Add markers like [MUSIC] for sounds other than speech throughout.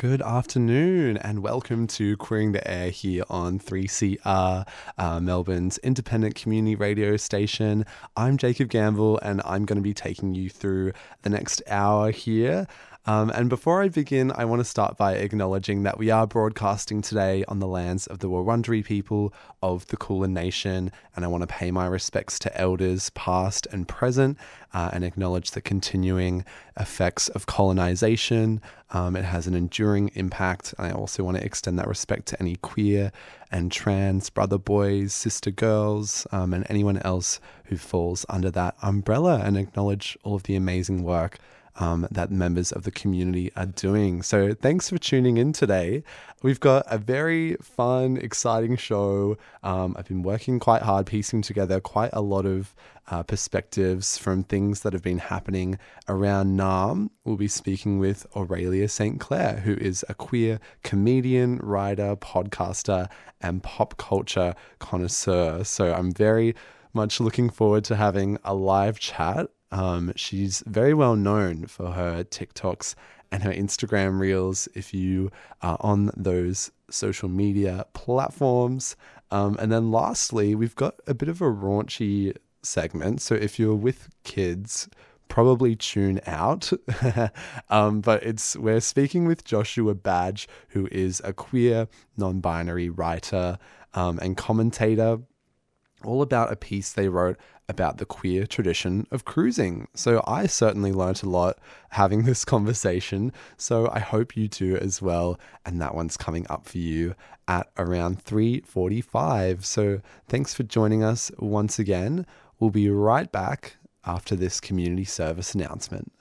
Good afternoon, and welcome to Queering the Air here on 3CR, uh, Melbourne's independent community radio station. I'm Jacob Gamble, and I'm going to be taking you through the next hour here. Um, and before I begin, I want to start by acknowledging that we are broadcasting today on the lands of the Wurundjeri people of the Kulin Nation, and I want to pay my respects to elders past and present uh, and acknowledge the continuing effects of colonization. Um, it has an enduring impact. And I also want to extend that respect to any queer and trans brother boys, sister girls, um, and anyone else who falls under that umbrella, and acknowledge all of the amazing work um, that members of the community are doing. So, thanks for tuning in today. We've got a very fun, exciting show. Um, I've been working quite hard, piecing together quite a lot of uh, perspectives from things that have been happening around Naarm. We'll be speaking with Aurelia St. Clair, who is a queer comedian, writer, podcaster, and pop culture connoisseur. So, I'm very much looking forward to having a live chat um, she's very well known for her TikToks and her Instagram reels if you are on those social media platforms. Um, and then lastly, we've got a bit of a raunchy segment. So if you're with kids, probably tune out. [LAUGHS] um, but it's we're speaking with Joshua Badge, who is a queer, non-binary writer um, and commentator, all about a piece they wrote about the queer tradition of cruising. So I certainly learnt a lot having [LAUGHS] this conversation. So I hope you do as well. And that one's coming up for you at around 3:45. So thanks for joining us once again. We'll be right back after this community service announcement.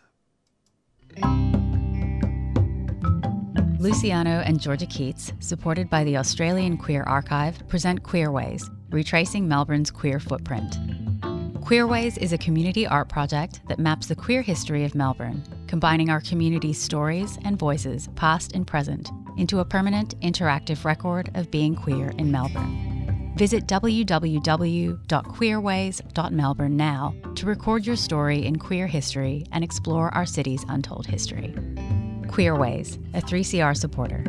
Luciano and Georgia Keats, supported by the Australian Queer Archive, present Queer Ways, retracing Melbourne's queer footprint. Queerways is a community art project that maps the queer history of Melbourne, combining our community's stories and voices, past and present, into a permanent interactive record of being queer in Melbourne. Visit www.queerways.melbourne now to record your story in queer history and explore our city's untold history. Queerways, a 3CR supporter.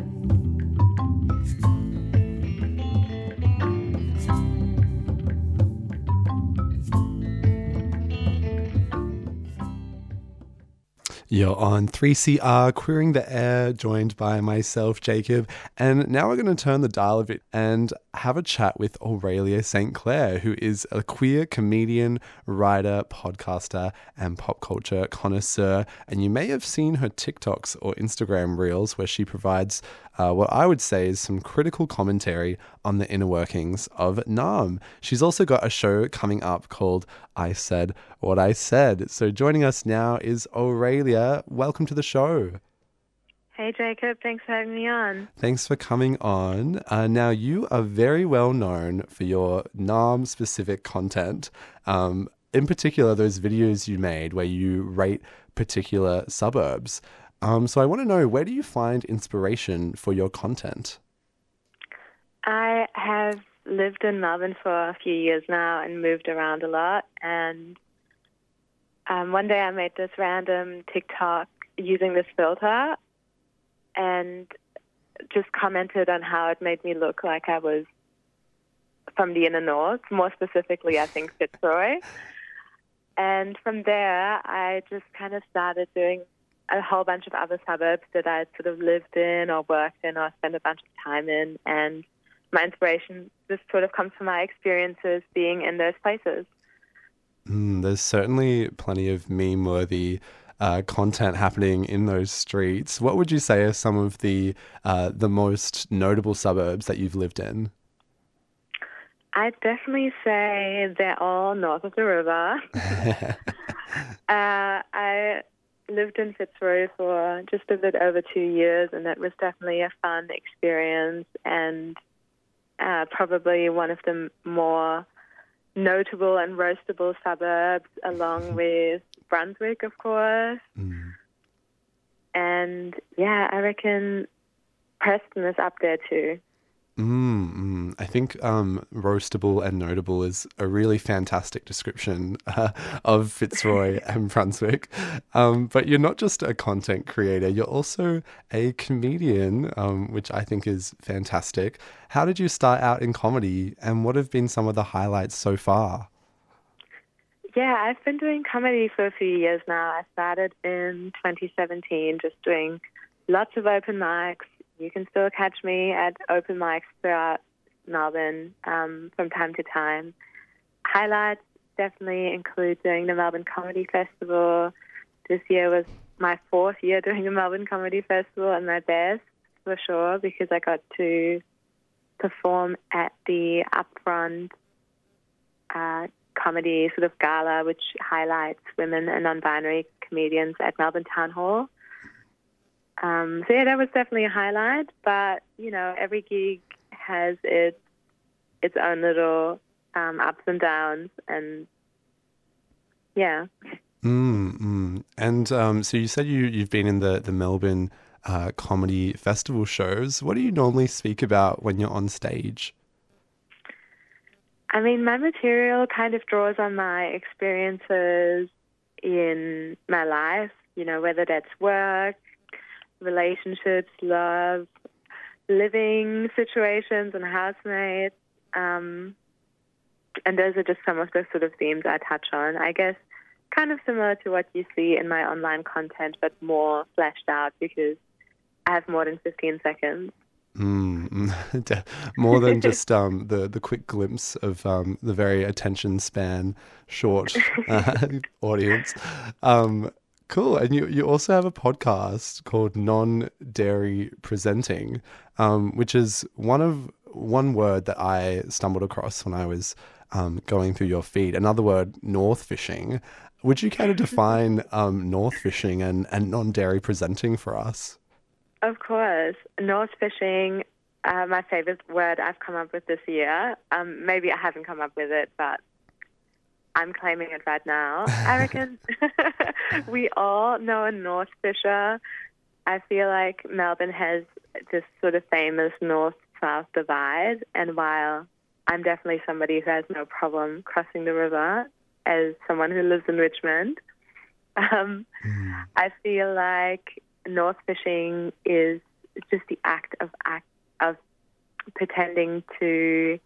You're on 3CR, Queering the Air, joined by myself, Jacob. And now we're going to turn the dial a bit and have a chat with Aurelia St. Clair, who is a queer comedian, writer, podcaster, and pop culture connoisseur. And you may have seen her TikToks or Instagram reels where she provides uh, what I would say is some critical commentary on the inner workings of Naarm. She's also got a show coming up called I Said What I Said. So joining us now is Aurelia. Welcome to the show. Hey, Jacob. Thanks for having me on. Thanks for coming on. Uh, now, you are very well known for your Naarm specific content. Um, in particular, those videos you made where you rate particular suburbs. Um, so I want to know where do you find inspiration for your content? I have lived in Melbourne for a few years now and moved around a lot. And um, one day I made this random TikTok using this filter and just commented on how it made me look like I was from the inner north, more specifically, I think [LAUGHS] Fitzroy. And from there, I just kind of started doing a whole bunch of other suburbs that I sort of lived in or worked in or spent a bunch of time in. And my inspiration just sort of comes from my experiences being in those places. Mm, there's certainly plenty of meme worthy uh, content happening in those streets. What would you say are some of the uh, the most notable suburbs that you've lived in? I'd definitely say they're all north of the river. [LAUGHS] [LAUGHS] uh, I lived in Fitzroy for just a bit over two years, and that was definitely a fun experience and uh, probably one of the more notable and roastable suburbs, along [LAUGHS] with Brunswick, of course. Mm. And yeah, I reckon Preston is up there too. Mm, mm. I think um, roastable and notable is a really fantastic description uh, of Fitzroy [LAUGHS] and Brunswick. Um, but you're not just a content creator, you're also a comedian, um, which I think is fantastic. How did you start out in comedy, and what have been some of the highlights so far? Yeah, I've been doing comedy for a few years now. I started in 2017, just doing lots of open mics, you can still catch me at open mics throughout Melbourne um, from time to time. Highlights definitely include doing the Melbourne Comedy Festival. This year was my fourth year doing the Melbourne Comedy Festival and my best for sure because I got to perform at the upfront uh, comedy sort of gala, which highlights women and non-binary comedians at Melbourne Town Hall. Um, so yeah, that was definitely a highlight. But you know, every gig has its its own little um, ups and downs, and yeah. Mm, mm. And um, so you said you you've been in the the Melbourne uh, comedy festival shows. What do you normally speak about when you're on stage? I mean, my material kind of draws on my experiences in my life. You know, whether that's work, relationships, love, living situations, and housemates. Um, and those are just some of the sort of themes I touch on. I guess kind of similar to what you see in my online content, but more fleshed out because I have more than 15 seconds. Mm, [LAUGHS] more than just um, the the quick glimpse of um, the very attention span short [LAUGHS] uh, [LAUGHS] audience. Um, Cool. And you, you also have a podcast called Non Dairy Presenting, um, which is one of one word that I stumbled across when I was um, going through your feed. Another word, north fishing. Would you care to [LAUGHS] define um, north fishing and, and non dairy presenting for us? Of course. North fishing, uh, my favorite word I've come up with this year. Um, maybe I haven't come up with it, but I'm claiming it right now. [LAUGHS] I reckon [LAUGHS] we all know a North Fisher. I feel like Melbourne has this sort of famous north south divide, and while I'm definitely somebody who has no problem crossing the river as someone who lives in Richmond, [LAUGHS] um, mm. I feel like north fishing is just the act of act of pretending to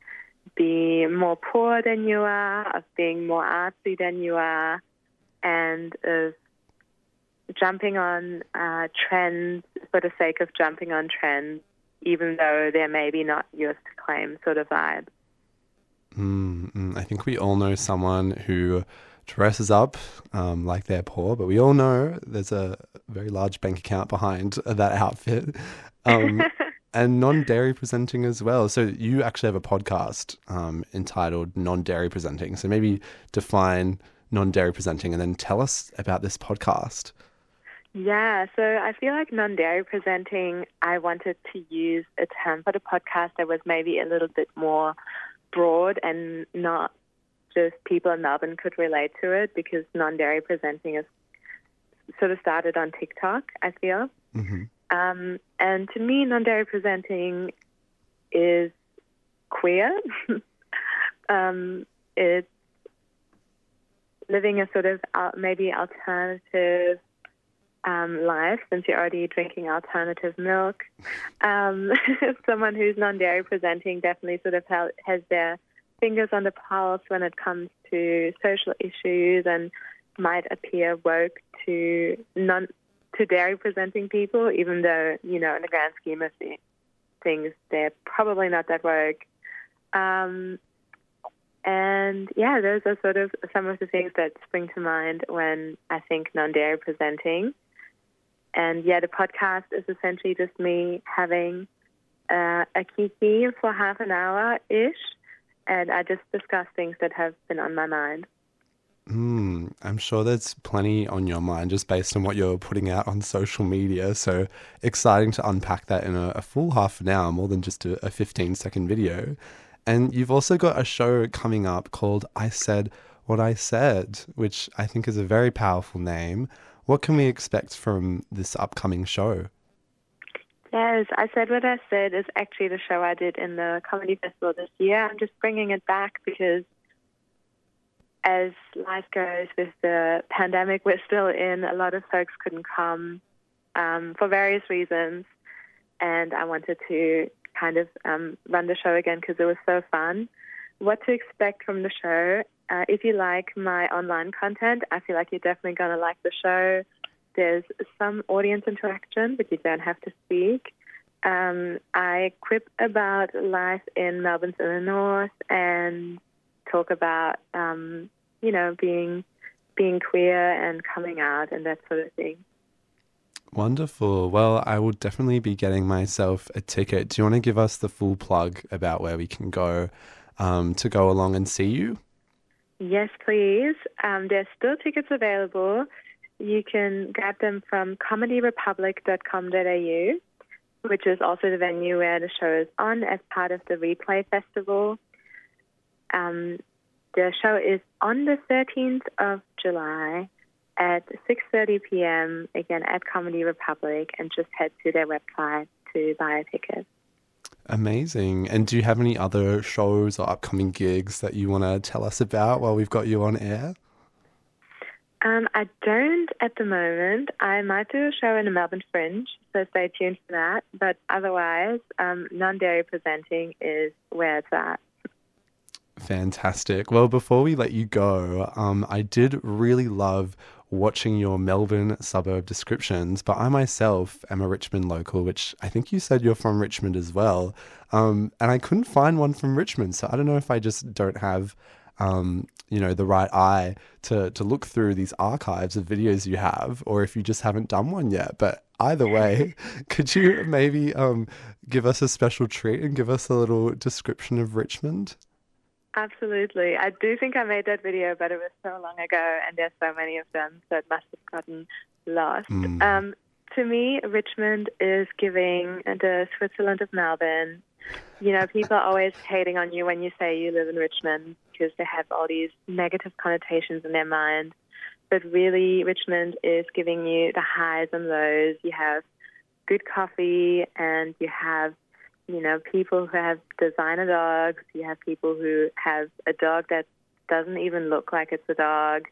be more poor than you are, of being more artsy than you are, and of jumping on uh, trends for the sake of jumping on trends, even though they're maybe not yours to claim sort of vibe. Mm, I think we all know someone who dresses up um, like they're poor, but we all know there's a very large bank account behind that outfit. [LAUGHS] Um, and non-dairy presenting as well. So you actually have a podcast um, entitled Non-Dairy Presenting. So maybe define non-dairy presenting and then tell us about this podcast. Yeah, so I feel like non-dairy presenting, I wanted to use a term for the podcast that was maybe a little bit more broad and not just people in Melbourne could relate to it because non-dairy presenting is sort of started on TikTok, I feel. Mm-hmm. Um, and to me, non-dairy presenting is queer. [LAUGHS] um, it's living a sort of maybe alternative um, life since you're already drinking alternative milk. Um, [LAUGHS] someone who's non-dairy presenting definitely sort of has their fingers on the pulse when it comes to social issues and might appear woke to non to dairy presenting people, even though, you know, in the grand scheme of things, they're probably not that woke. Um, and yeah, those are sort of some of the things that spring to mind when I think non dairy presenting. And yeah, the podcast is essentially just me having uh, a kiki for half an hour ish, and I just discuss things that have been on my mind. Mm, I'm sure there's plenty on your mind just based on what you're putting out on social media. So exciting to unpack that in a, a full half an hour, more than just a, a 15 second video. And you've also got a show coming up called I Said What I Said, which I think is a very powerful name. What can we expect from this upcoming show? Yes, I said what I said is actually the show I did in the comedy festival this year. I'm just bringing it back because as life goes with the pandemic we're still in, a lot of folks couldn't come um, for various reasons. And I wanted to kind of um, run the show again because it was so fun. What to expect from the show? Uh, if you like my online content, I feel like you're definitely going to like the show. There's some audience interaction, but you don't have to speak. Um, I quip about life in Melbourne's inner north and talk about, um, you know, being being queer and coming out and that sort of thing. Wonderful. Well, I will definitely be getting myself a ticket. Do you want to give us the full plug about where we can go um, to go along and see you? Yes, please. Um, there's still tickets available. You can grab them from comedyrepublic.com.au, which is also the venue where the show is on as part of the Replay Festival. Um, the show is on the 13th of July at 6.30 p.m., again at Comedy Republic, and just head to their website to buy a ticket. Amazing. And do you have any other shows or upcoming gigs that you want to tell us about while we've got you on air? Um, I don't at the moment. I might do a show in the Melbourne Fringe, so stay tuned for that. But otherwise, um, non dairy presenting is where it's at. Fantastic. Well, before we let you go, um, I did really love watching your Melbourne suburb descriptions, but I myself am a Richmond local, which I think you said you're from Richmond as well. Um, and I couldn't find one from Richmond. So I don't know if I just don't have, um, you know, the right eye to, to look through these archives of videos you have, or if you just haven't done one yet. But either way, [LAUGHS] could you maybe um, give us a special treat and give us a little description of Richmond? Absolutely. I do think I made that video, but it was so long ago and there's so many of them, so it must have gotten lost. Mm. Um, to me, Richmond is giving the Switzerland of Melbourne. You know, people are always hating on you when you say you live in Richmond because they have all these negative connotations in their mind. But really, Richmond is giving you the highs and lows. You have good coffee and you have you know, people who have designer dogs, you have people who have a dog that doesn't even look like it's a dog,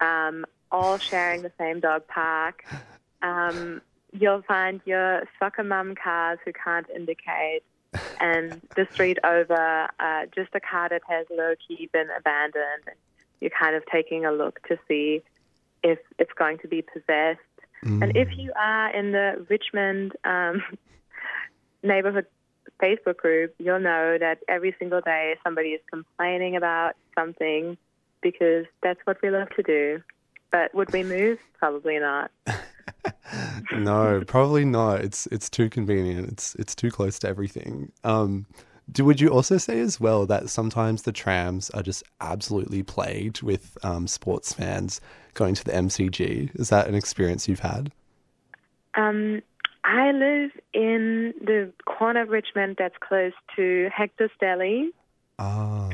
um, all sharing the same dog park. Um, you'll find your soccer mum cars who can't indicate, and the street over, uh, just a car that has low key been abandoned. You're kind of taking a look to see if it's going to be possessed. Mm. And if you are in the Richmond um, [LAUGHS] neighborhood Facebook group, you'll know that every single day somebody is complaining about something because that's what we love to do. But would we move? Probably not. [LAUGHS] no, probably not. It's it's too convenient. It's it's too close to everything. Um, do, would you also say as well that sometimes the trams are just absolutely plagued with um, sports fans going to the MCG? Is that an experience you've had? Um, I live in the corner of Richmond that's close to Hector's Deli. Oh.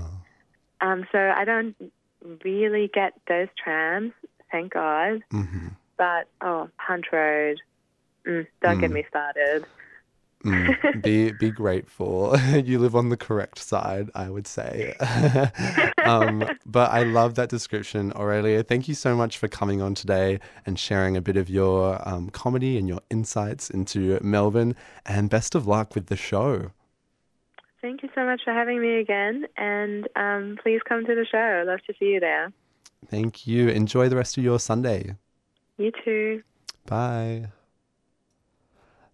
Um, so I don't really get those trams, thank God. Mm-hmm. But, oh, Punt Road, mm, don't mm. get me started. Mm, be be grateful. [LAUGHS] you live on the correct side, I would say. [LAUGHS] um, but I love that description, Aurelia. Thank you so much for coming on today and sharing a bit of your um, comedy and your insights into Melbourne. And best of luck with the show. Thank you so much for having me again. And um, please come to the show. I'd love to see you there. Thank you. Enjoy the rest of your Sunday. You too. Bye.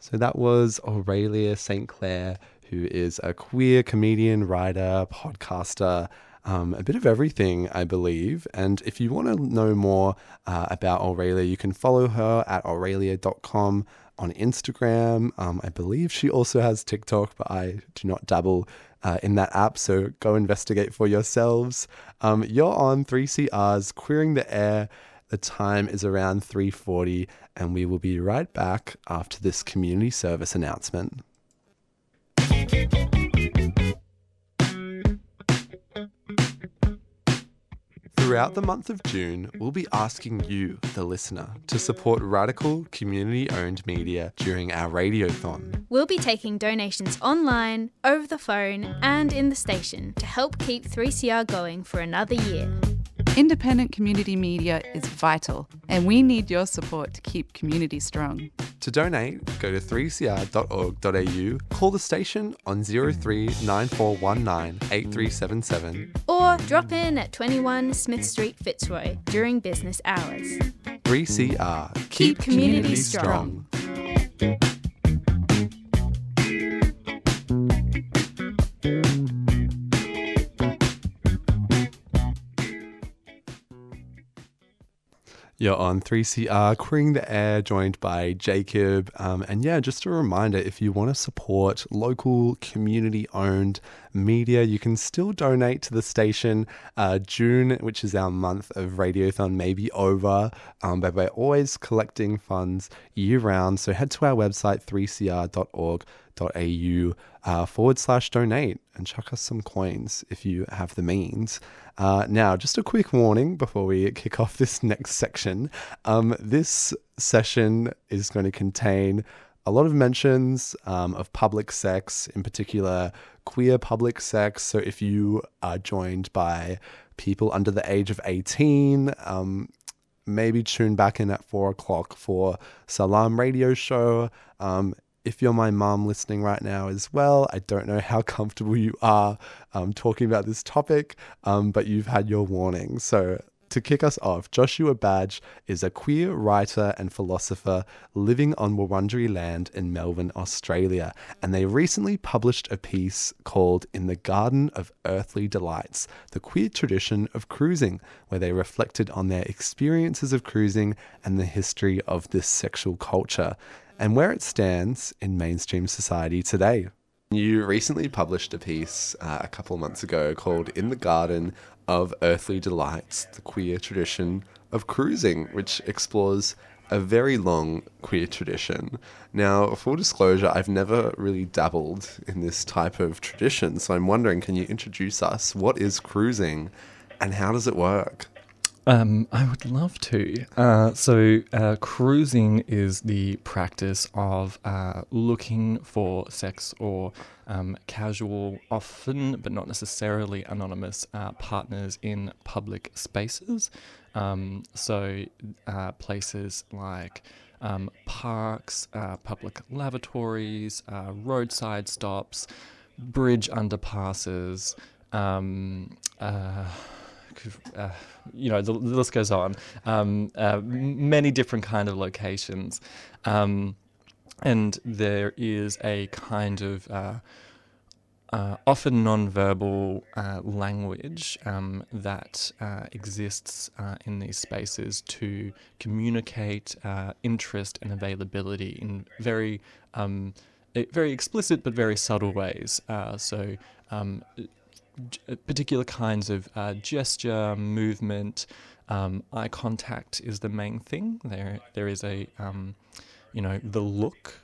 So that was Aurelia St. Clair, who is a queer comedian, writer, podcaster, um, a bit of everything, I believe. And if you want to know more uh, about Aurelia, you can follow her at aurelia.com on Instagram. Um, I believe she also has TikTok, but I do not dabble uh, in that app, so go investigate for yourselves. Um, you're on 3CR's Queering the Air. The time is around 3:40 and we will be right back after this community service announcement. Throughout the month of June, we'll be asking you, the listener, to support radical, community owned media during our radiothon. We'll be taking donations online, over the phone, and in the station to help keep 3CR going for another year. Independent community media is vital, and we need your support to keep community strong. To donate, go to 3cr.org.au, call the station on 03 9419 8377. Or drop in at 21 Smith Street, Fitzroy during business hours. 3CR. Keep, Keep community community strong. strong. You're on 3CR, Queering the Air, joined by Jacob. Um, and yeah, just a reminder if you want to support local, community owned media, you can still donate to the station. Uh, June, which is our month of Radiothon, may be over, um, but we're always collecting funds year round. So head to our website, 3cr.org.au uh, forward slash donate and chuck us some coins if you have the means. Uh, now, just a quick warning before we kick off this next section. Um, this session is going to contain a lot of mentions um, of public sex, in particular queer public sex. So if you are joined by people under the age of 18, um, maybe tune back in at four o'clock for Salam Radio Show. Um, if you're my mom listening right now as well, I don't know how [LAUGHS] comfortable you are um, talking about this topic, um, but you've had your warning. So, to kick us off, Joshua Badge is a queer writer and philosopher living on Wurundjeri land in Melbourne, Australia, and they recently published a piece called In the Garden of Earthly Delights The Queer Tradition of Cruising, where they reflected on their experiences of cruising and the history of this sexual culture and where it stands in mainstream society today. You recently published a piece uh, a couple of months ago called In the Garden of Earthly Delights The Queer Tradition of Cruising, which explores a very long queer tradition. Now, full disclosure, I've never really dabbled in this type of tradition, so I'm wondering can you introduce us? What is cruising and how does it work? Um, I would love to. Uh, so, uh, cruising is the practice of uh, looking for sex or um, casual, often but not necessarily anonymous, uh, partners in public spaces. Um, so, uh, places like um, parks, uh, public lavatories, roadside stops, bridge underpasses. Uh, you know, the, the, list goes on. Um, uh, many different kind of locations, um, and there is a kind of uh, uh often non-verbal uh, language um, that exists in these spaces to communicate interest and availability in very um, very explicit but very subtle ways. so um, particular kinds of uh, gesture, movement, um, eye contact is the main thing. There, there is a, um, you know, the look,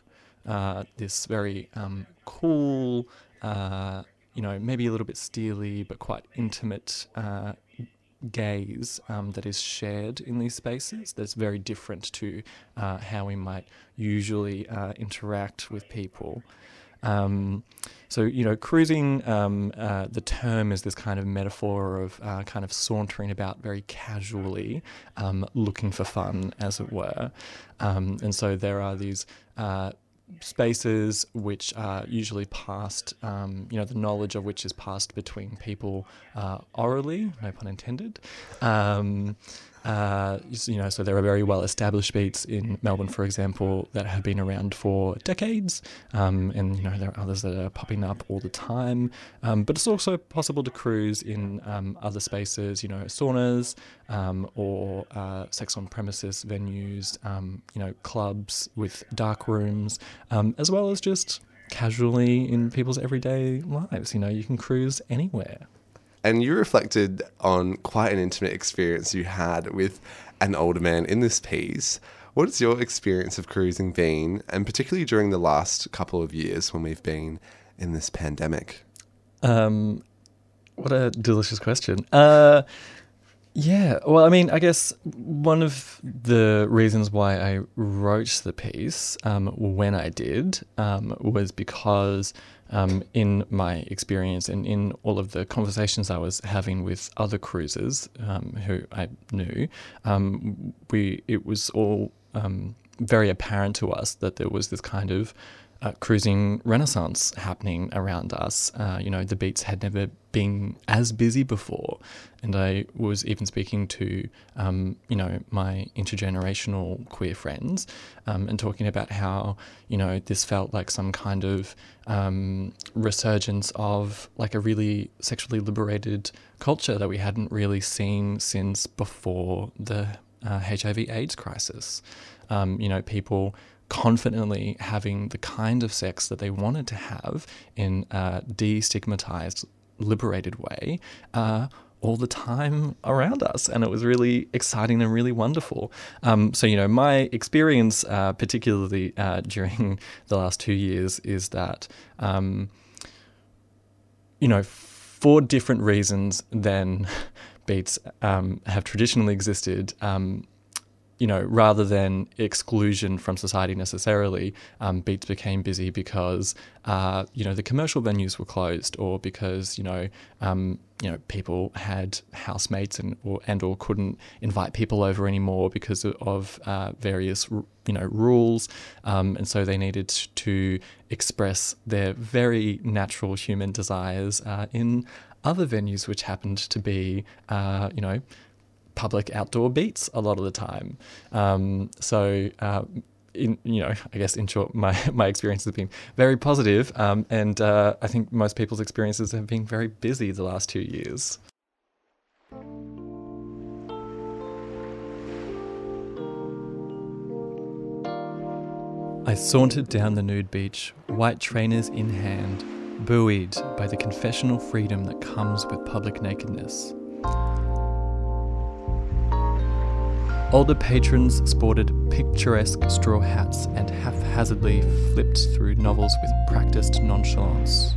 uh, this very um, cool, uh, you know, maybe a little bit steely but quite intimate uh, gaze um, that is shared in these spaces. That's very different to uh, how we might usually interact with people. Um, so, you know, cruising, um, uh, the term is this kind of metaphor of uh, kind of sauntering about very casually, um, looking for fun, as it were. Um, and so there are these. Uh, spaces which are usually passed, um, you know, the knowledge of which is passed between people uh, orally, no pun intended. Um, uh, you know, so there are very well established beats in Melbourne, for example, that have been around for decades, um, and you know there are others that are popping up all the time. Um, but it's also possible to cruise in um, other spaces, you know, saunas um, or uh, sex on premises venues, um, you know, clubs with dark rooms, um, as well as just casually in people's everyday lives. You know, you can cruise anywhere. And you reflected on quite an intimate experience you had with an older man in this piece. What has your experience of cruising been, and particularly during the last couple of years when we've been in this pandemic? Um, what a delicious question. Uh, Yeah, well, I mean, I guess one of the reasons why I wrote the piece um, when I did um, was because, um, in my experience and in all of the conversations I was having with other cruisers um, who I knew, um, we it was all um, very apparent to us that there was this kind of cruising renaissance happening around us. Uh, you know, the beats had never been as busy before. And I was even speaking to, um, you know, my intergenerational queer friends um, and talking about how, you know, this felt like some kind of um, resurgence of like a really sexually liberated culture that we hadn't really seen since before the uh, HIV AIDS crisis. Um, you know, people confidently having the kind of sex that they wanted to have in a destigmatized, liberated way. Uh, all the time around us, and it was really exciting and really wonderful. Um, so, you know, my experience, uh, particularly uh, [LAUGHS] during the last two years, is that, um, you know, for different reasons than [LAUGHS] beats um, have traditionally existed, um, you know, rather than exclusion from society necessarily, um, Beats became busy because, uh, you know, the commercial venues were closed, or because you know, um, you know, people had housemates and or and or couldn't invite people over anymore because of uh, various you know rules, um, and so they needed to express their very natural human desires uh, in other venues, which happened to be, uh, you know public outdoor beats a lot of the time. Um, so, uh, in, you know, I guess in short, my, [LAUGHS] my experience has been very positive, um, and uh, I think most people's experiences have been very busy the last two years. I sauntered down the nude beach, white trainers in hand, buoyed by the confessional freedom that comes with public nakedness. Older patrons sported picturesque straw hats and haphazardly flipped through novels with practiced nonchalance.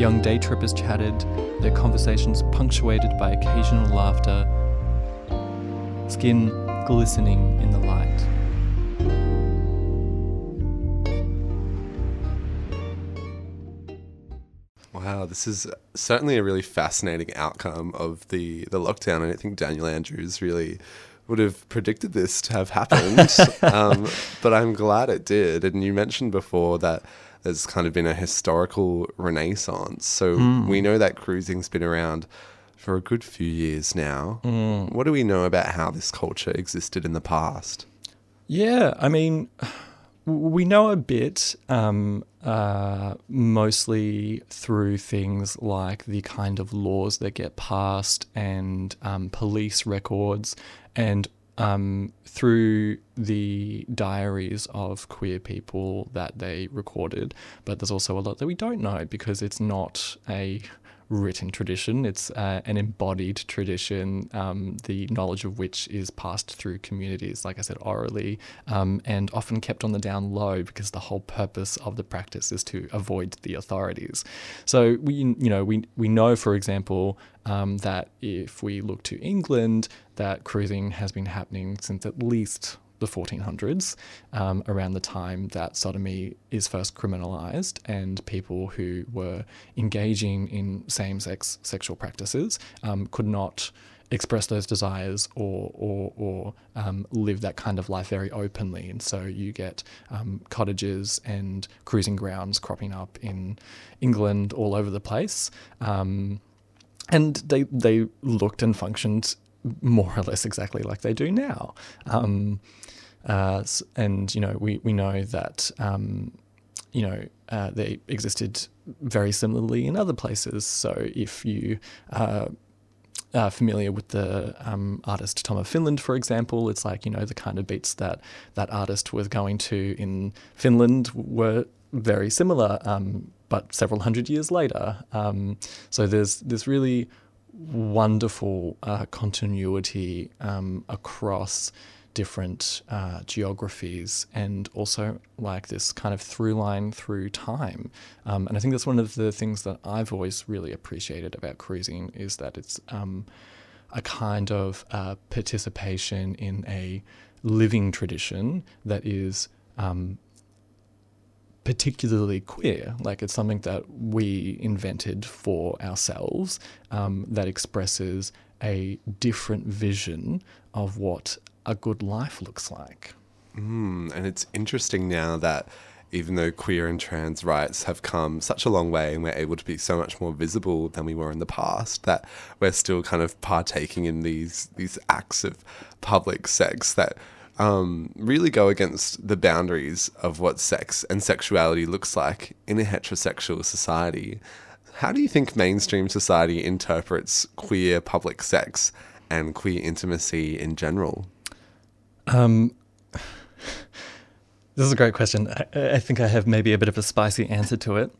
Young day trippers chatted, their conversations punctuated by occasional laughter, skin glistening in the light. Wow, this is certainly a really fascinating outcome of the, the lockdown. I don't think Daniel Andrews really would have predicted this to have happened, [LAUGHS] um, but I'm glad it did. And you mentioned before that there's kind of been a historical renaissance. So mm. we know that cruising's been around for a good few years now. Mm. What do we know about how this culture existed in the past? Yeah, I mean, we know a bit, um, uh, mostly through things like the kind of laws that get passed and um, police records, and um, through the diaries of queer people that they recorded. But there's also a lot that we don't know because it's not a written tradition. It's uh, an embodied tradition, um, the knowledge of which is passed through communities, like I said, orally, um, and often kept on the down low because the whole purpose of the practice is to avoid the authorities. So we, you know, we we know, for example, um, that if we look to England, that cruising has been happening since at least the 1400s, um, around the time that sodomy is first criminalized, and people who were engaging in same sex sexual practices um, could not express those desires or or, or um, live that kind of life very openly. And so you get um, cottages and cruising grounds cropping up in England all over the place. Um, and they they looked and functioned more or less exactly like they do now. Um, uh, and you know, we we know that um, you know uh, they existed very similarly in other places. So if you uh, are familiar with the um, artist Tom of Finland, for example, it's like you know the kind of beats that that artist was going to in Finland were very similar, um, but several hundred years later. Um, so there's this really wonderful uh, continuity um, across different uh, geographies and also like this kind of through line through time. Um, and I think that's one of the things that I've always really appreciated about cruising is that it's um, a kind of uh, participation in a living tradition that is um, particularly queer. Like it's something that we invented for ourselves um, that expresses a different vision of what a good life looks like. Mm, and it's interesting now that even though queer and trans rights have come such a long way and we're able to be so much more visible than we were in the past, that we're still kind of partaking in these these acts of public sex that um, really go against the boundaries of what sex and sexuality looks like in a heterosexual society. How do you think mainstream society interprets queer public sex and queer intimacy in general? Um, [LAUGHS] this is a great question. I, I think I have maybe a bit of a spicy answer to it.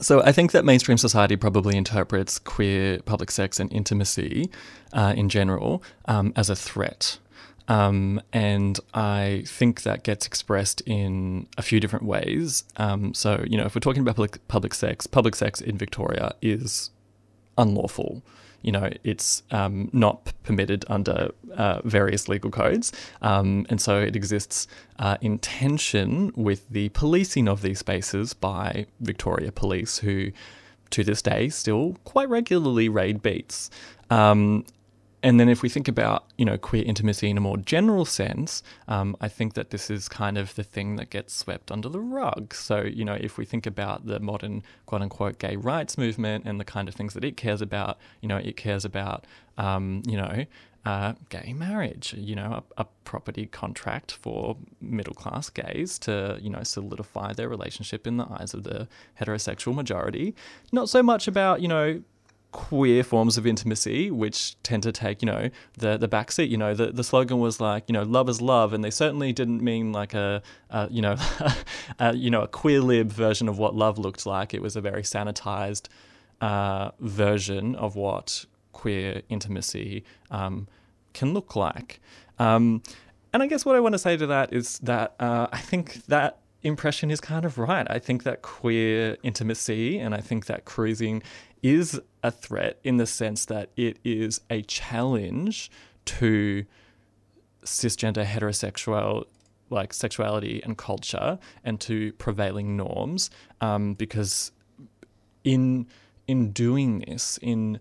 So I think that mainstream society probably interprets queer public sex and intimacy uh, in general um, as a threat. Um, and I think that gets expressed in a few different ways. Um, so, you know, if we're talking about public, public sex, public sex in Victoria is unlawful you know, it's um, not permitted under uh, various legal codes. Um, and so it exists uh, in tension with the policing of these spaces by Victoria Police, who to this day still quite regularly raid beats. Um, and then if we think about you know queer intimacy in a more general sense, um, I think that this is kind of the thing that gets swept under the rug. So you know if we think about the modern quote unquote gay rights movement and the kind of things that it cares about, you know it cares about um, you know uh, gay marriage, you know, a, a, property contract for middle class gays to, you know, solidify their relationship in the eyes of the heterosexual majority. Not so much about, you know, queer forms of intimacy, which tend to take, you know, the the backseat. You know, the, the slogan was like, you know, love is love, and they certainly didn't mean like a, a you know, [LAUGHS] a, you know, a queer lib version of what love looked like. It was a very sanitized uh, version of what queer intimacy um, can look like. Um, and I guess what I want to say to that is that uh, I think that impression is kind of right. I think that queer intimacy and I think that cruising is a threat in the sense that it is a challenge to cisgender heterosexual like sexuality and culture and to prevailing norms um, because in in doing this in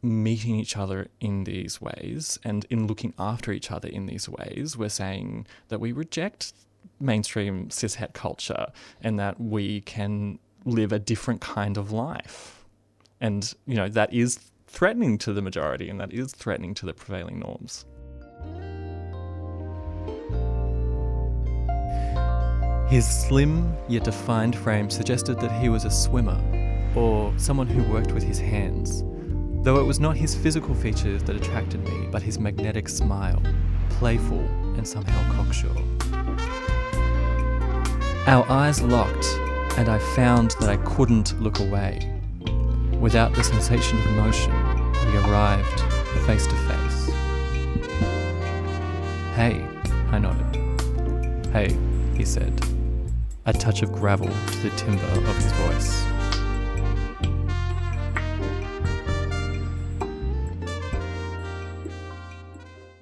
meeting each other in these ways and in looking after each other in these ways we're saying that we reject mainstream cishet culture and that we can live a different kind of life and, you know, that is threatening to the majority and that is threatening to the prevailing norms. His slim yet defined frame suggested that he was a swimmer or someone who worked with his hands, though it was not his physical features that attracted me, but his magnetic smile, playful and somehow cocksure. Our eyes locked, and I found that I couldn't look away. Without the sensation of motion, we arrived face to face. Hey, I nodded. Hey, he said, a touch of gravel to the timbre of his voice.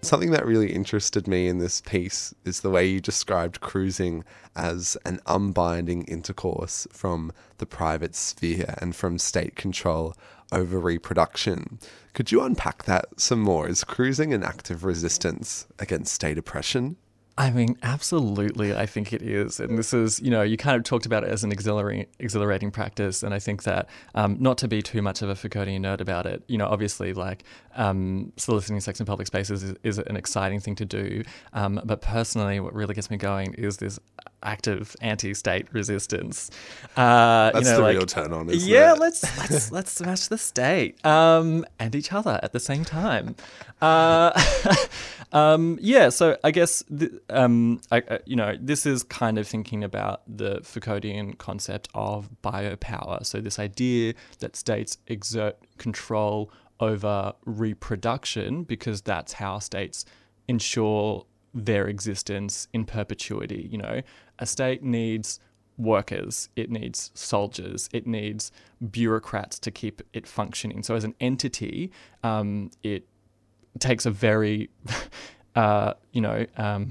Something that really interested me in this piece is the way you described cruising as an unbinding intercourse from the private sphere and from state control over reproduction. Could you unpack that some more? Is cruising an act of resistance against state oppression? I mean, absolutely, I think it is. And this is, you know, you kind of talked about it as an exhilarating, exhilarating practice. And I think that, um, not to be too much of a Foucauldian nerd about it, you know, obviously, like um, soliciting sex in public spaces is, is an exciting thing to do. Um, but personally, what really gets me going is this active anti-state resistance. Uh, That's you know, the like, real turn on, yeah, it? let's let's [LAUGHS] let's smash the state um, and each other at the same time. Uh, [LAUGHS] um, yeah, so I guess th- um, I, I, you know this is kind of thinking about the Foucauldian concept of biopower. So this idea that states exert control over reproduction because that's how states ensure their existence in perpetuity. You know, a state needs workers, it needs soldiers, it needs bureaucrats to keep it functioning. So, as an entity, um, it takes a very, [LAUGHS] uh, you know, um,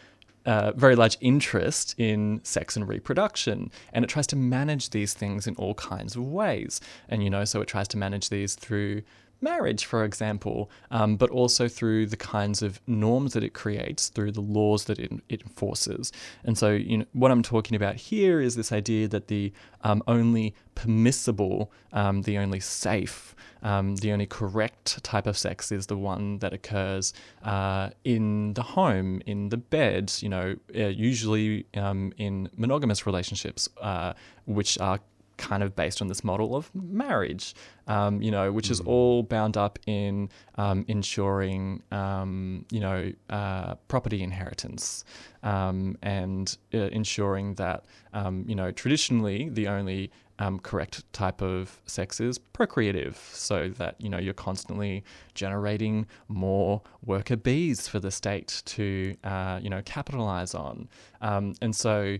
[LAUGHS] uh, very large interest in sex and reproduction, and it tries to manage these things in all kinds of ways. And you know, so it tries to manage these through marriage, for example, um, but also through the kinds of norms that it creates, through the laws that it, it enforces. And so, you know, what I'm talking about here is this idea that the um, only permissible, um, the only safe, um, the only correct type of sex is the one that occurs uh, in the home, in the bed, you know, uh, usually um, in monogamous relationships, uh, which are kind of based on this model of marriage, um, you know, which is mm. all bound up in um, ensuring, um, you know, uh, property inheritance um, and uh, ensuring that, um, you know, traditionally the only um, correct type of sex is procreative, so that you know you're constantly generating more worker bees for the state to uh, you know capitalize on, and so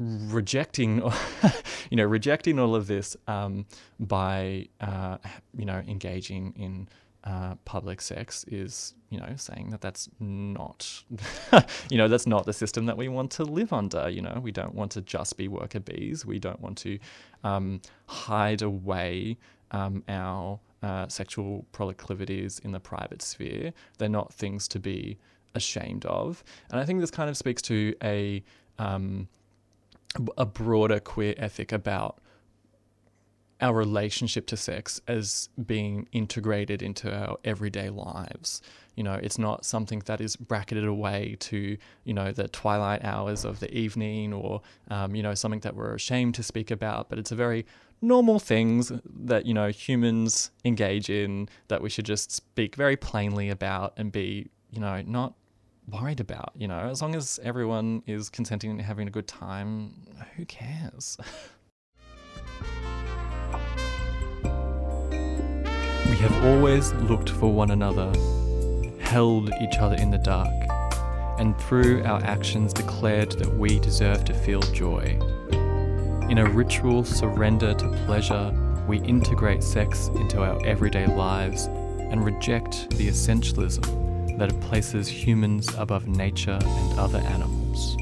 rejecting, [LAUGHS] you know, rejecting all of this um, by, uh, you know, engaging in uh, public sex is, you know, saying that that's not, [LAUGHS] you know, that's not the system that we want to live under. You know, we don't want to just be worker bees. We don't want to um, hide away um, our uh, sexual proclivities in the private sphere. They're not things to be ashamed of. And I think this kind of speaks to a um, a broader queer ethic about our relationship to sex as being integrated into our everyday lives. You know, it's not something that is bracketed away to, you know, the twilight hours of the evening or, um, you know, something that we're ashamed to speak about, but it's a very normal things that, you know, humans engage in that we should just speak very plainly about and be, you know, not worried about. You know, as long as everyone is consenting and having a good time, who cares? [LAUGHS] we have always looked for one another, held each other in the dark, and through our actions declared that we deserve to feel joy. In a ritual surrender to pleasure, we integrate sex into our everyday lives and reject the essentialism that it places humans above nature and other animals.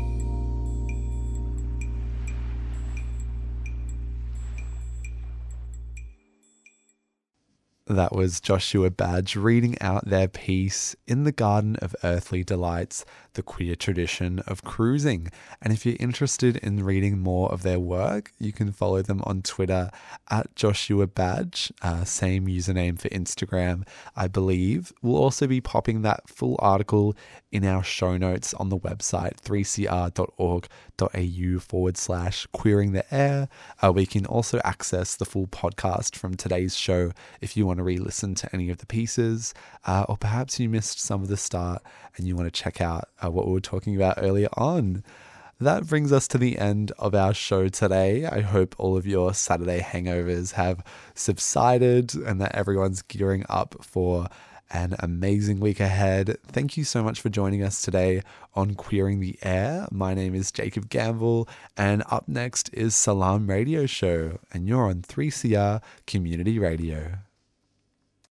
That was Joshua Badge reading out their piece in the Garden of Earthly Delights the queer tradition of cruising. And if you're interested in reading more of their work, you can follow them on Twitter at Joshua Badge, uh, same username for Instagram, I believe. We'll also be popping that full article in our show notes on the website 3cr.org.au forward slash queering the air. Uh, we can also access the full podcast from today's show if you want to re listen to any of the pieces, uh, or perhaps you missed some of the start and you want to check out uh, what we were talking about earlier on. That brings us to the end of our show today. I hope all of your Saturday hangovers have subsided and that everyone's gearing up for an amazing week ahead. Thank you so much for joining us today on Queering the Air. My name is Jacob Gamble, and up next is Salam Radio Show, and you're on 3CR Community Radio.